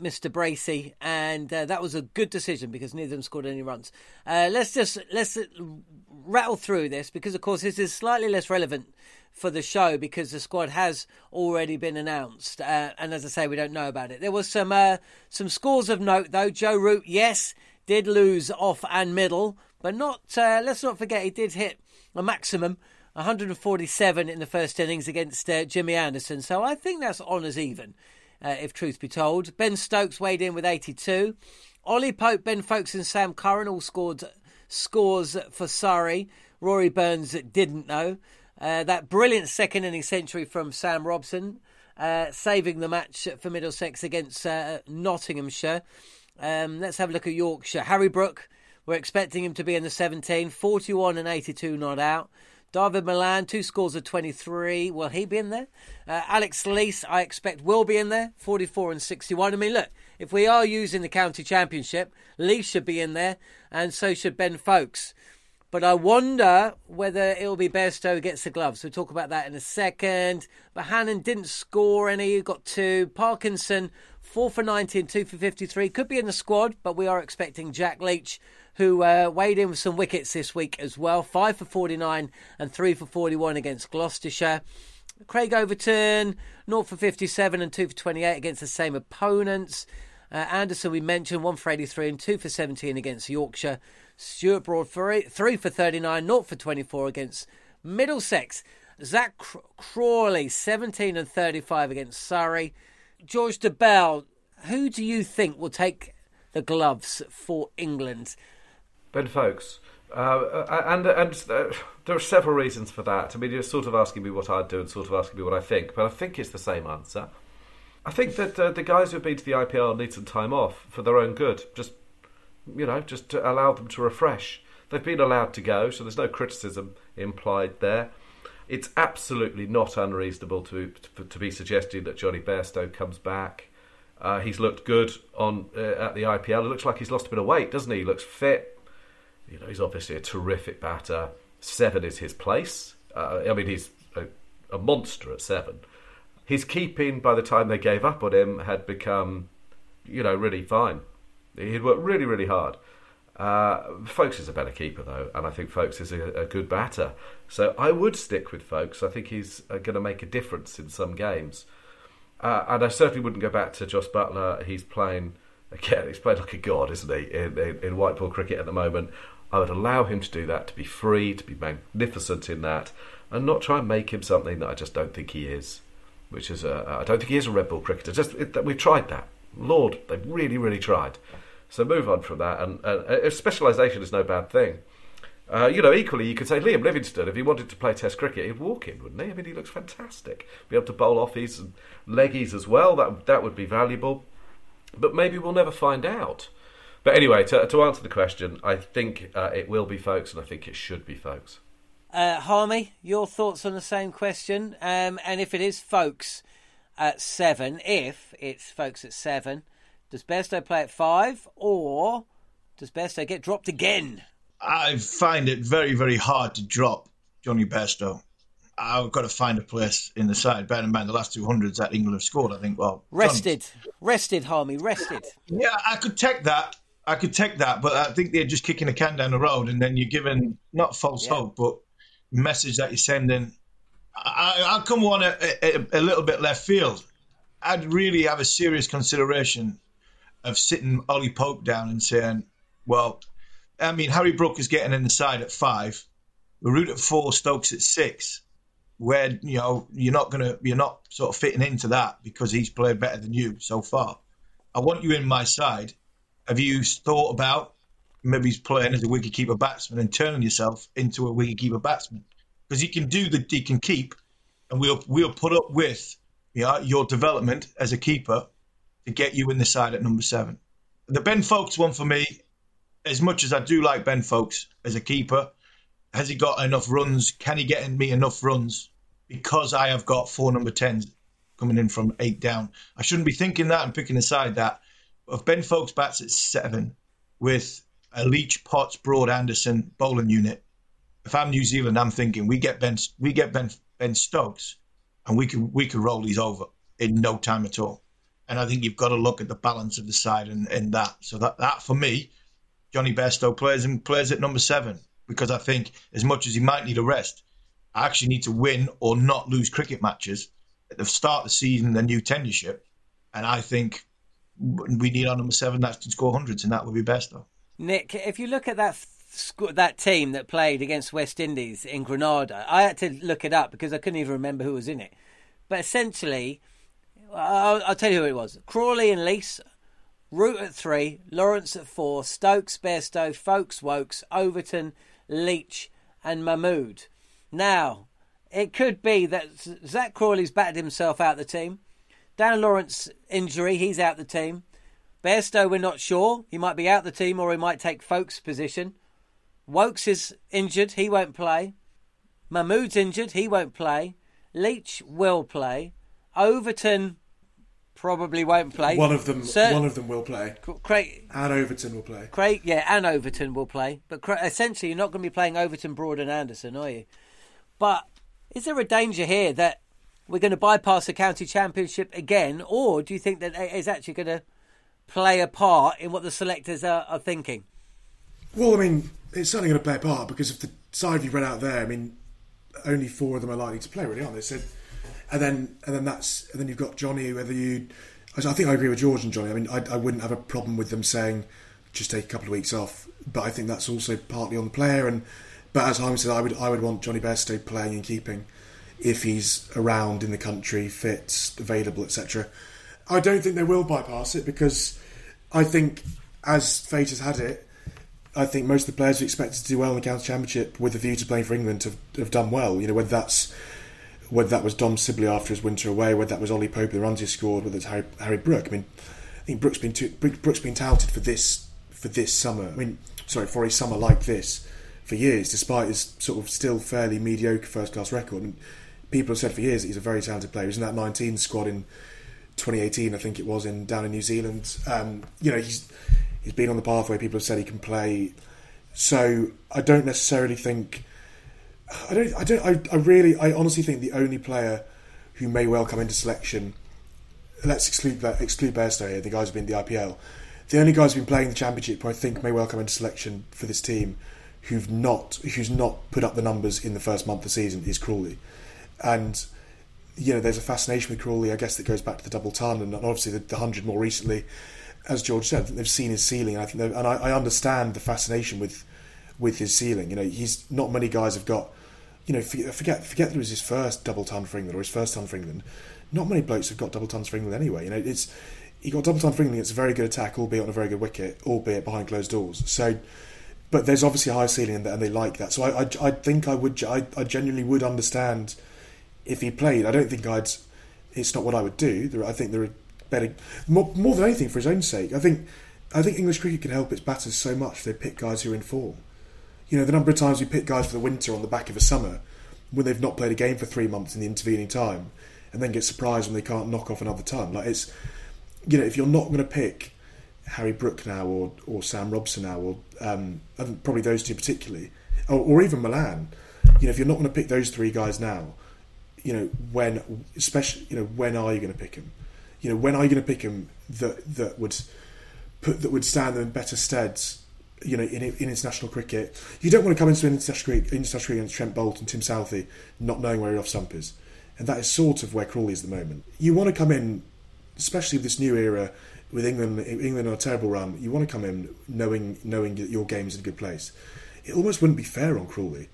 Mr. Bracey, and uh, that was a good decision because neither of them scored any runs. Uh, let's just let's rattle through this because, of course, this is slightly less relevant for the show because the squad has already been announced, uh, and as I say, we don't know about it. There was some uh, some scores of note though. Joe Root, yes, did lose off and middle, but not. Uh, let's not forget he did hit a maximum. 147 in the first innings against uh, Jimmy Anderson. So I think that's on honours even, uh, if truth be told. Ben Stokes weighed in with 82. Ollie Pope, Ben Foakes, and Sam Curran all scored scores for Surrey. Rory Burns didn't know. Uh, that brilliant second inning century from Sam Robson, uh, saving the match for Middlesex against uh, Nottinghamshire. Um, let's have a look at Yorkshire. Harry Brook, we're expecting him to be in the 17, 41 and 82 not out. David Malan, two scores of 23. Will he be in there? Uh, Alex Lees, I expect, will be in there, 44 and 61. I mean, look, if we are using the county championship, Lees should be in there, and so should Ben Foakes. But I wonder whether it'll be Bairstow who gets the gloves. We'll talk about that in a second. But Hannon didn't score any, he got two. Parkinson, four for 90 and two for 53. Could be in the squad, but we are expecting Jack Leach who uh, weighed in with some wickets this week as well. Five for 49 and three for 41 against Gloucestershire. Craig Overton, 0 for 57 and 2 for 28 against the same opponents. Uh, Anderson, we mentioned, 1 for 83 and 2 for 17 against Yorkshire. Stuart Broad, for eight, 3 for 39, 0 for 24 against Middlesex. Zak Crawley, 17 and 35 against Surrey. George Dobell, who do you think will take the gloves for England? Ben Foakes. Uh, and and uh, there are several reasons for that. I mean, you're sort of asking me what I'd do and sort of asking me what I think, but I think it's the same answer. I think that uh, the guys who've been to the IPL need some time off for their own good. Just, you know, just to allow them to refresh. They've been allowed to go, so there's no criticism implied there. It's absolutely not unreasonable to to, to be suggesting that Jonny Bairstow comes back. Uh, he's looked good on uh, at the IPL. It looks like he's lost a bit of weight, doesn't he? He looks fit. You know, he's obviously a terrific batter. Seven is his place. Uh, I mean, he's a, a, monster at seven. His keeping, by the time they gave up on him, had become, you know, really fine. He'd worked really, really hard. Uh, Foakes is a better keeper, though, and I think Foakes is a, a good batter. So I would stick with Foakes. I think he's uh, going to make a difference in some games. Uh, and I certainly wouldn't go back to Jos Buttler. He's playing, again, he's playing like a god, isn't he, in, in, in white ball cricket at the moment. I would allow him to do that, to be free, to be magnificent in that, and not try and make him something that I just don't think he is. Which is, I don't think he is a red ball cricketer. Just it, we've tried that. Lord, they've really, really tried. So move on from that. And, and uh, specialisation is no bad thing. Uh, you know, equally, you could say Liam Livingstone, if he wanted to play Test cricket, he'd walk in, wouldn't he? I mean, he looks fantastic. Be able to bowl offies and leggies as well. That that would be valuable. But maybe we'll never find out. But anyway, to, to answer the question, I think uh, it will be Foakes, and I think it should be Foakes. Uh, Harmy, your thoughts on the same question? Um, and if it is Foakes at seven, if it's Foakes at seven, does Bairstow play at five, or does Bairstow get dropped again? I find it very, very hard to drop Jonny Bairstow. I've got to find a place in the side. Bear in mind, the last two hundreds that England have scored, I think, well, rested, rested, Harmy, rested. Yeah, I could take that. I could take that, but I think they're just kicking a can down the road, and then you're giving not false yeah. hope, but message that you're sending. I, will come one a, a, a, little bit left field. I'd really have a serious consideration of sitting Ollie Pope down and saying, well, I mean, Harry Brook is getting in the side at five. We're root at four, Stokes at six. Where you know you're not gonna, you're not sort of fitting into that because he's played better than you so far. I want you in my side. Have you thought about maybe playing as a wicketkeeper batsman and turning yourself into a wicketkeeper batsman because he can do the he can keep, and we'll we'll put up with you know, your development as a keeper to get you in the side at number seven. The Ben Foakes one for me as much as I do like Ben Foakes as a keeper, has he got enough runs? Can he get me enough runs? Because I have got four number 10s coming in from eight down. I shouldn't be thinking that and picking aside that. If Ben Foakes bats at seven with a Leach, Potts, Broad, Anderson bowling unit, if I'm New Zealand, I'm thinking we get Ben we get Ben Ben Stokes and we can we can roll these over in no time at all. And I think you've got to look at the balance of the side and, and that. So that that for me Jonny Bairstow plays and plays at number seven because I think as much as he might need a rest, I actually need to win or not lose cricket matches at the start of the season, the new tenureship, and I think we need our number seven that can score hundreds, and that would be best. Though. Nick, if you look at that that team that played against West Indies in Grenada, I had to look it up because I couldn't even remember who was in it. But essentially, I'll, I'll tell you who it was: Crawley and Lees Root at three, Lawrence at four, Stokes, Bairstow, Foakes, Woakes, Overton, Leach, and Mahmood. Now, it could be that Zak Crawley's batted himself out of the team. Dan Lawrence injury, he's out the team. Bairstow, we're not sure. He might be out the team or he might take Foakes' position. Woakes is injured, he won't play. Mahmood's injured, he won't play. Leach will play. Overton probably won't play. One of them, Certain, one of them will play. Craig and Overton will play. Craig, yeah, and Overton will play. But essentially, you're not going to be playing Overton, Broad, and Anderson, are you? But is there a danger here that we're going to bypass the county championship again, or do you think that it is actually going to play a part in what the selectors are, are thinking? Well, I mean, it's certainly going to play a part because if the side you read out there, I mean, only four of them are likely to play, really, aren't they? So and then and then that's and then you've got Jonny. Whether you, I think I agree with George and Jonny. I mean, I, I wouldn't have a problem with them saying just take a couple of weeks off, but I think that's also partly on the player. And but as Harmy said, I would I would want Jonny Bairstow playing and keeping if he's around in the country, fit, available, etc. I don't think they will bypass it because I think as fate has had it, I think most of the players who expected to do well in the county championship with a view to playing for England have, have done well. You know, whether that's whether that was Dom Sibley after his winter away, whether that was Ollie Pope, the runs he scored, whether it's Harry, Harry Brook. I mean, I think Brook's been too, Brook's been touted for this for this summer. I mean, sorry, for a summer like this for years, despite his sort of still fairly mediocre first class record. And people have said for years that he's a very talented player. He was in that 19 squad in 2018, I think it was, in down in New Zealand. Um, you know, he's he's been on the pathway. People have said he can play. So I don't necessarily think I don't. I don't. I, I really. I honestly think the only player who may well come into selection. Let's exclude exclude Bairstow here. The guys who've been in the IPL. The only guys who've been playing the championship who I think may well come into selection for this team, who've not who's not put up the numbers in the first month of the season is Crawley, and you know there's a fascination with Crawley. I guess that goes back to the double ton and obviously the, the hundred more recently. As George said, they've seen his ceiling. I think, and I, I understand the fascination with with his ceiling. You know, he's not many guys have got you know, forget forget that it was his first double ton for England or his first ton for England. Not many blokes have got double tons for England anyway. You know, it's he got double ton for England. It's a very good attack, albeit on a very good wicket, albeit behind closed doors. So, but there's obviously a high ceiling and they like that. So I, I, I think I would, I, I genuinely would understand if he played. I don't think I'd. It's not what I would do. There, I think there are better, more, more than anything for his own sake. I think, I think English cricket can help its batters so much. They pick guys who are in form. You know, the number of times we pick guys for the winter on the back of a summer when they've not played a game for three months in the intervening time, and then get surprised when they can't knock off another ton. Like it's, you know, if you're not going to pick Harry Brook now or or Sam Robson now, or um, probably those two particularly, or, or even Malan, you know, if you're not going to pick those three guys now, you know, when, especially, you know, when are you going to pick him? You know, when are you going to pick him that that would put that would stand them in better steads? You know, in, in international cricket, you don't want to come into an international international cricket against Trent Boult and Tim Southee not knowing where your off stump is, and that is sort of where Crawley is at the moment. You want to come in, especially with this new era with England. England on a terrible run. You want to come in knowing knowing that your game's in a good place. It almost wouldn't be fair on Crawley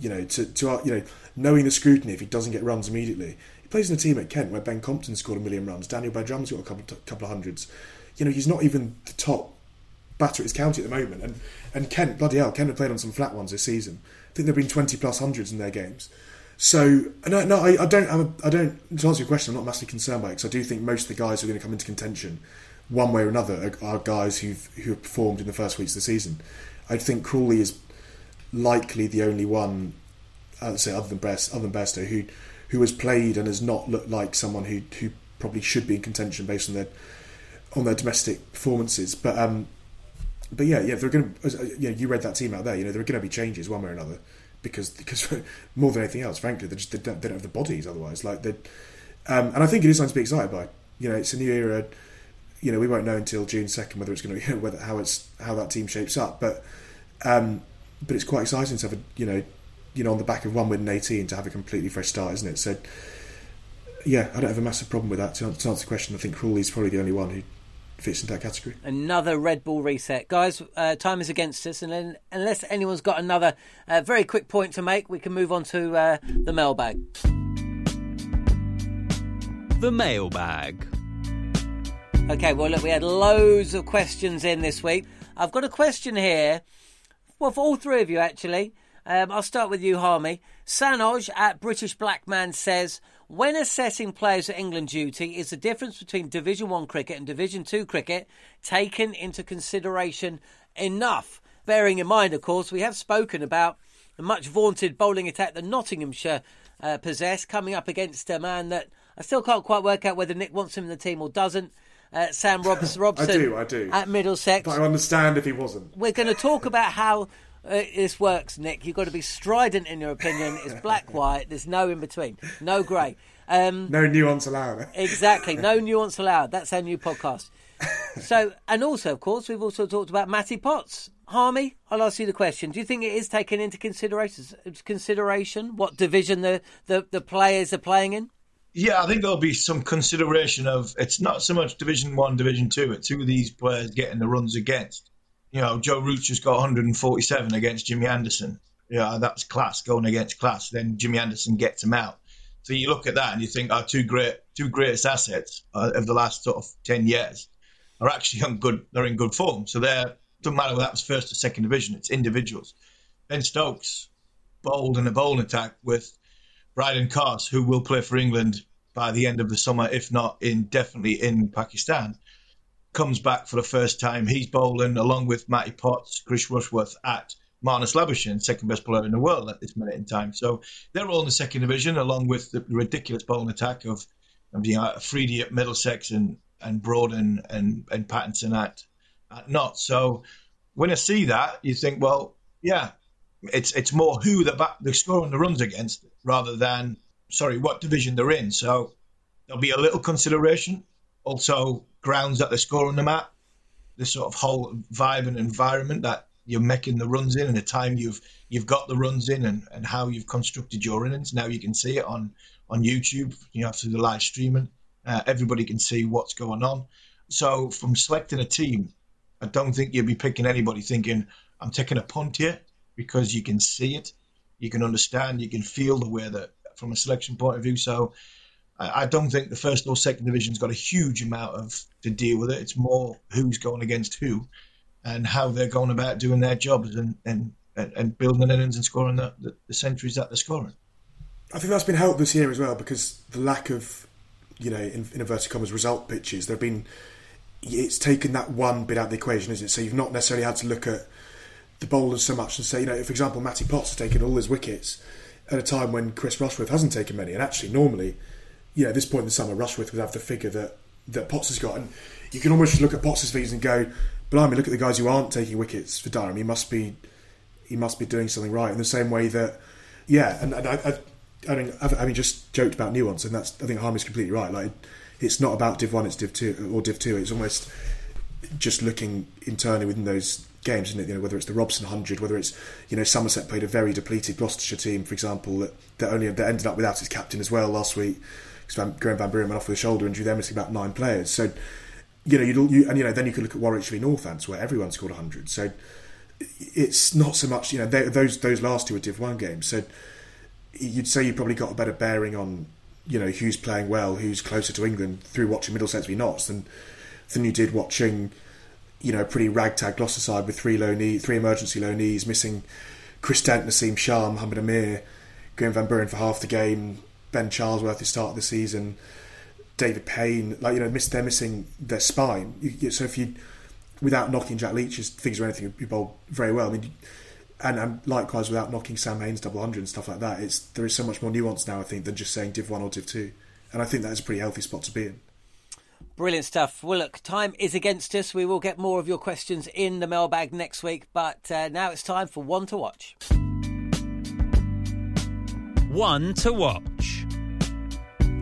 you know, to, to you know, knowing the scrutiny if he doesn't get runs immediately. He plays in a team at Kent where Ben Compton scored a million runs. Daniel Bell-Drummond's got a couple, couple of hundreds. You know, he's not even the top batter at his county at the moment. And and Kent, bloody hell, Kent have played on some flat ones this season. I think there've been twenty plus hundreds in their games. So no, no, I, I don't, I'm, I don't. To answer your question, I'm not massively concerned by it because I do think most of the guys who are going to come into contention, one way or another, are, are guys who've who have performed in the first weeks of the season. I think Crawley is likely the only one, say, other than Best, other than Bairstow, who who has played and has not looked like someone who who probably should be in contention based on their on their domestic performances. But um, but yeah, yeah, they're going to. You know, you read that team out there. You know, there are going to be changes one way or another because because more than anything else, frankly, they just they don't, they don't have the bodies otherwise. Like they, um, and I think it is something to be excited by. You know, it's a new era. You know, we won't know until June second whether it's going to know, whether how it's how that team shapes up. But um, but it's quite exciting to have a you know you know on the back of one win in 18 to have a completely fresh start, isn't it? So yeah, I don't have a massive problem with that. To, answer the question, I think Crawley's probably the only one who fits into that category. Another red ball reset, guys. Uh, time is against us, and then, unless anyone's got another uh, very quick point to make, we can move on to uh, the mailbag. The mailbag. Okay, well, look, we had loads of questions in this week. I've got a question here well, for all three of you, actually. Um, I'll start with you, Harmy. Sanoj at British Black Man says, when assessing players at England duty, is the difference between Division 1 cricket and Division 2 cricket taken into consideration enough? Bearing in mind, of course, we have spoken about the much vaunted bowling attack that Nottinghamshire uh, possess, coming up against a man that I still can't quite work out whether Nick wants him in the team or doesn't uh, Sam Robs- Robson. I do, I do. At Middlesex. But I understand if he wasn't. We're going to talk about how this works, Nick. You've got to be strident in your opinion. It's black, white. There's no in between. No grey. Um, no nuance allowed. exactly. No nuance allowed. That's our new podcast. so, and also, of course, we've also talked about Matty Potts. Harmy, I'll ask you the question. Do you think it is taken into consideration consideration what division the, the, the players are playing in? Yeah, I think there'll be some consideration of it's not so much Division One, Division Two. It's who these players getting the runs against. You know, Joe Root's just got 147 against Jimmy Anderson. Yeah, that's class going against class. Then Jimmy Anderson gets him out. So you look at that and you think our two great, two greatest assets uh, of the last sort of 10 years are actually on good. They're in good form. So they're doesn't matter whether that was first or second division. It's individuals. Ben Stokes bowled in a bowling attack with Brydon Carse, who will play for England by the end of the summer, if not indefinitely in Pakistan, comes back for the first time. He's bowling along with Matty Potts, Chris Rushworth at Marnus Labuschagne, second best bowler in the world at this minute in time. So they're all in the second division, along with the ridiculous bowling attack of, of you know, Afridi at Middlesex and, and Broaden and, and Pattinson at, at Notts. So when I see that, you think, well, yeah, it's it's more who the back, they're scoring the runs against rather than sorry what division they're in. So there'll be a little consideration. Also, grounds that they're scoring them at, the sort of whole vibe and environment that you're making the runs in, and the time you've you've got the runs in, and, and how you've constructed your innings. Now you can see it on on YouTube. You know through the live streaming, uh, everybody can see what's going on. So from selecting a team, I don't think you'd be picking anybody thinking I'm taking a punt here because you can see it, you can understand, you can feel the way that from a selection point of view. So I, don't think the first or second division's got a huge amount of to deal with it. It's more who's going against who and how they're going about doing their jobs and, and, and building the innings and scoring the, the, the centuries that they're scoring. I think that's been helped this year as well because the lack of, you know, in, in inverted commas, result pitches. There've been, it's taken that one bit out of the equation, isn't it? So you've not necessarily had to look at the bowlers so much and say, you know, for example, Matty Potts has taken all his wickets at a time when Chris Rushworth hasn't taken many. And actually, normally, you know, at this point in the summer, Rushworth would have the figure that, that Potts has got. And you can almost look at Potts' figures and go, blimey, look at the guys who aren't taking wickets for Durham. He must be he must be doing something right in the same way that, yeah, and, and I, I, I mean, I mean, just joked about nuance, and that's I think Harmy's completely right. Like, it's not about Div One, it's Div Two or Div Two. It's almost just looking internally within those games, isn't it? You know, whether it's the Robson hundred, whether it's you know Somerset played a very depleted Gloucestershire team, for example, that, that only that ended up without its captain as well last week because Van, Graeme Van Buuren went off with a shoulder injury. They're missing about nine players. So you know, you you, and you know, then you could look at Warwickshire v Northants where everyone scored hundred. So it's not so much you know they, those those last two are Div One games. So you'd say you probably got a better bearing on you know who's playing well, who's closer to England through watching Middlesex v Notts than than you did watching you know, a pretty ragtag Gloucester side with three loanee, three emergency loanees, missing Chris Dent, Naseem Shah, Mohamed Amir, Graeme Van Buuren for half the game, Ben Charlesworth his start of the season, David Payne, like you know, miss, they're missing their spine. You, so if you, without knocking Jack Leach's figures or anything, you bowl very well. I mean, and, and likewise without knocking Sam Hain's double hundred and stuff like that, it's there is so much more nuance now. I think than just saying Div one or Div two, and I think that is a pretty healthy spot to be in. Brilliant stuff. Well, look, time is against us. We will get more of your questions in the mailbag next week, but uh, now it's time for One to Watch. One to Watch.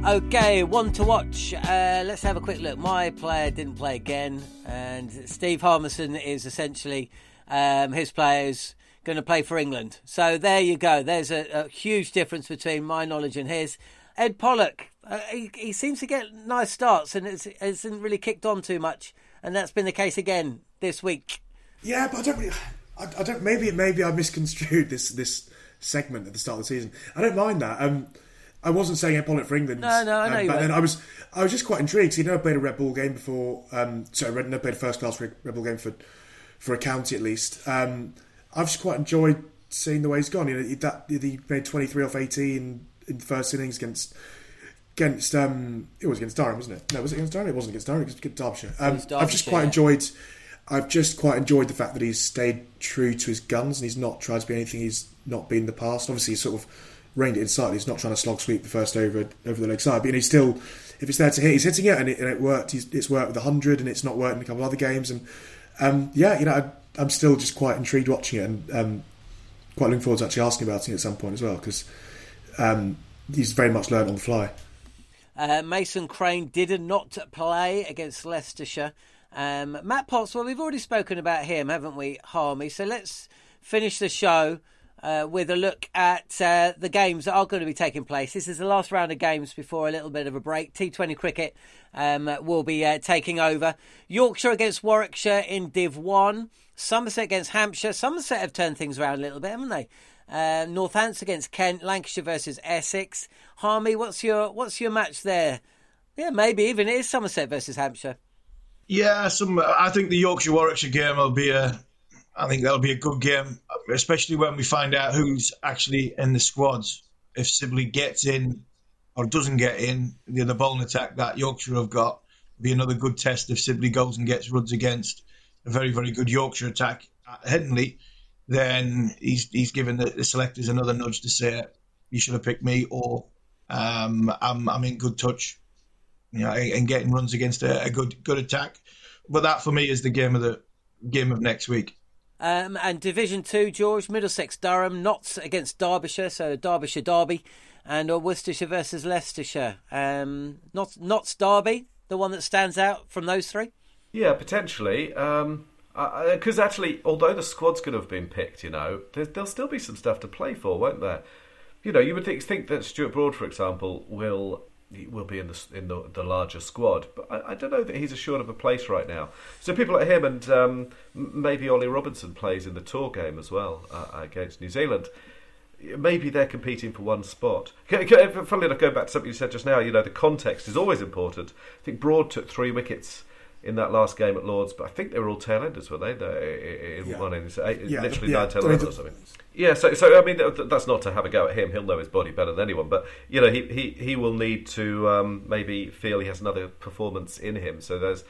Okay, one to watch. Uh, let's have a quick look. My player didn't play again, and Steve Harmison is essentially um, his players going to play for England. So there you go. There's a, a huge difference between my knowledge and his. Ed Pollock, uh, he, he, seems to get nice starts and it's, it hasn't really kicked on too much, and that's been the case again this week. Yeah, but I don't really. I, I don't. Maybe maybe I misconstrued this this segment at the start of the season. I don't mind that. Um, I wasn't saying Pollock for England. No, no, I know. Um, but then I was I was just quite intrigued. He'd never played a red ball game before. Um, sorry, never played a first class red ball game for for a county at least. Um, I've just quite enjoyed seeing the way he's gone. You know, that he made twenty three off eighteen in the first innings against against um, it was against Durham, wasn't it? No, was it against Durham? It wasn't against Durham. It was against Derbyshire. Um, Derbyshire I've just quite enjoyed. I've just quite enjoyed the fact that he's stayed true to his guns and he's not tried to be anything he's not been in the past. Obviously, he's sort of reined it in slightly. He's not trying to slog sweep the first over over the leg side, but he's still, if it's there to hit, he's hitting it, and it, and it worked. He's, it's worked with hundred, and it's not worked in a couple of other games. And um, yeah, you know, I, am still just quite intrigued watching it, and um, quite looking forward to actually asking about it at some point as well because um, he's very much learned on the fly. Uh, Mason Crane did not play against Leicestershire. Um, Matt Potts, well, we've already spoken about him, haven't we, Harmy? So let's finish the show uh, with a look at uh, the games that are going to be taking place. This is the last round of games before a little bit of a break. T20 cricket um, will be uh, taking over. Yorkshire against Warwickshire in Div 1. Somerset against Hampshire. Somerset have turned things around a little bit, haven't they? Uh, Northants against Kent, Lancashire versus Essex. Harmy, what's your what's your match there? Yeah, maybe even it is Somerset versus Hampshire. Yeah, some. I think the Yorkshire Warwickshire game will be a. I think that'll be a good game, especially when we find out who's actually in the squads. If Sibley gets in or doesn't get in, the other bowling attack that Yorkshire have got will be another good test if Sibley goes and gets runs against a very very good Yorkshire attack at Headingley then he's he's given the, the, selectors another nudge to say you should have picked me, or um, I'm I'm in good touch, you know, and getting runs against a, a, good good attack. But that for me is the game of the game of next week. Um, and Division Two, George Middlesex, Durham, Notts against Derbyshire, so Derbyshire Derby, and or Worcestershire versus Leicestershire. Um, not Notts Derby, the one that stands out from those three. Yeah, potentially. Um, because uh, actually, although the squad's going to have been picked, you know, there'll still be some stuff to play for, won't there? You know, you would think, think that Stuart Broad, for example, will will be in the in the, the larger squad, but I, I, don't know that he's assured of a place right now. So people like him and um, maybe Ollie Robinson plays in the tour game as well uh, against New Zealand. Maybe they're competing for one spot. Funnily enough, going back to something you said just now, you know, the context is always important. I think Broad took three wickets in that last game at Lords, but I think they were all tail enders, were they? In yeah. one innings, eight, yeah, literally yeah, nine tail enders or something. Yeah, so so I mean that's not to have a go at him. He'll know his body better than anyone, but you know he he, he will need to um, maybe feel he has another performance in him. So there's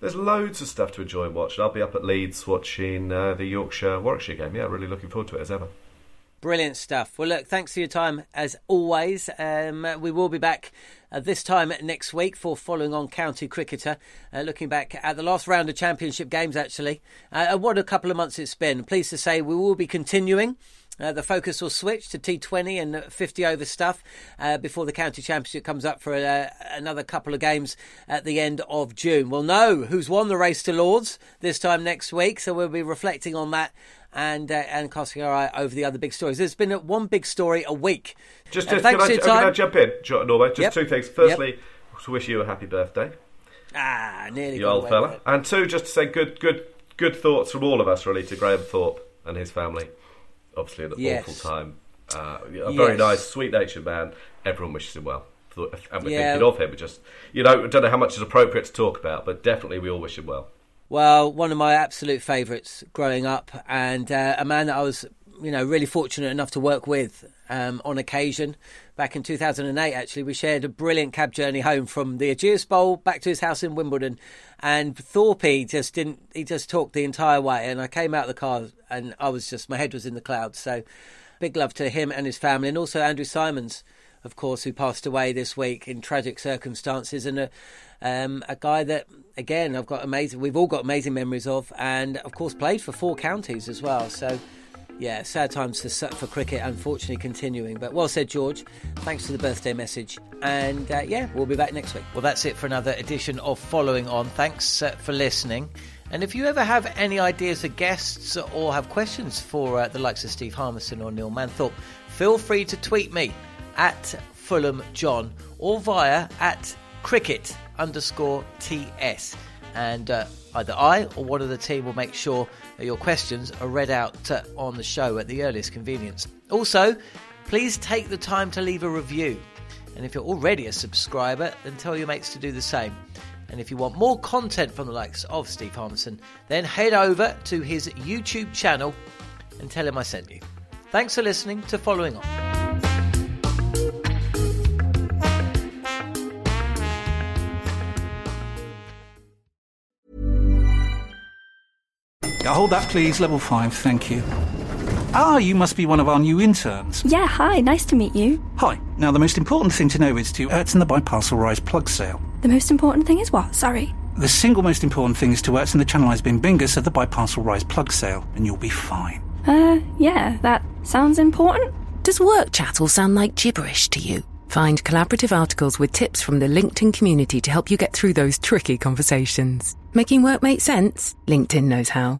there's loads of stuff to enjoy and watch. And I'll be up at Leeds watching uh, the Yorkshire Warwickshire game. Yeah, really looking forward to it as ever. Brilliant stuff. Well, look, thanks for your time as always. Um, we will be back uh, this time next week for following on County Cricketer, uh, looking back at the last round of Championship games, actually. Uh, what a couple of months it's been. Pleased to say we will be continuing Uh, the focus will switch to T20 and 50 over stuff uh, before the county championship comes up for uh, another couple of games at the end of June. We'll know who's won the race to Lords this time next week, so we'll be reflecting on that and uh, and casting our eye over the other big stories. There's been one big story a week. Just, just thanks can, I, can I jump in, Norma? Just Yep. two things. Firstly, to wish you a happy birthday, Ah, nearly you old fella. And two, just to say good, good, good thoughts from all of us, really, to Graham Thorpe and his family. Obviously, an Yes. awful time. Uh, a very Yes. nice, sweet-natured man. Everyone wishes him well. And we're Yeah. thinking of him. We just, you know, I don't know how much is appropriate to talk about, but definitely we all wish him well. Well, one of my absolute favourites growing up, and uh, a man that I was, you know, really fortunate enough to work with um, on occasion. Back in 2008, actually, we shared a brilliant cab journey home from the Ageas Bowl back to his house in Wimbledon. And Thorpe just didn't, he just talked the entire way. And I came out of the car and I was just, my head was in the clouds. So big love to him and his family, and also Andrew Symonds, of course, who passed away this week in tragic circumstances, and a, um, a guy that, again, I've got amazing, we've all got amazing memories of, and of course played for four counties as well. So, yeah, sad times for, for cricket, unfortunately continuing. But well said, George. Thanks for the birthday message, and uh, yeah, we'll be back next week. Well, that's it for another edition of Following On. Thanks uh, for listening. And if you ever have any ideas for guests or have questions for uh, the likes of Steve Harmison or Neil Manthorp, feel free to tweet me at Fulham John or via at cricket underscore TS. And uh, either I or one of the team will make sure that your questions are read out uh, on the show at the earliest convenience. Also, please take the time to leave a review. And if you're already a subscriber, then tell your mates to do the same. And if you want more content from the likes of Steve Harmison, then head over to his YouTube channel and tell him I sent you. Thanks for listening to Following On. Hold that, please. Level 5, thank you. Ah, you must be one of our new interns. Yeah, hi, nice to meet you. Hi. Now, the most important thing to know is to Ertzen the Biparcel Rise plug sale. The most important thing is what? Sorry. The single most important thing is to Ertzen the Channelized Bin Bingus of the Biparcel Rise plug sale, and you'll be fine. Uh, yeah, that sounds important. Does work chat all sound like gibberish to you? Find collaborative articles with tips from the LinkedIn community to help you get through those tricky conversations. Making work make sense? LinkedIn knows how.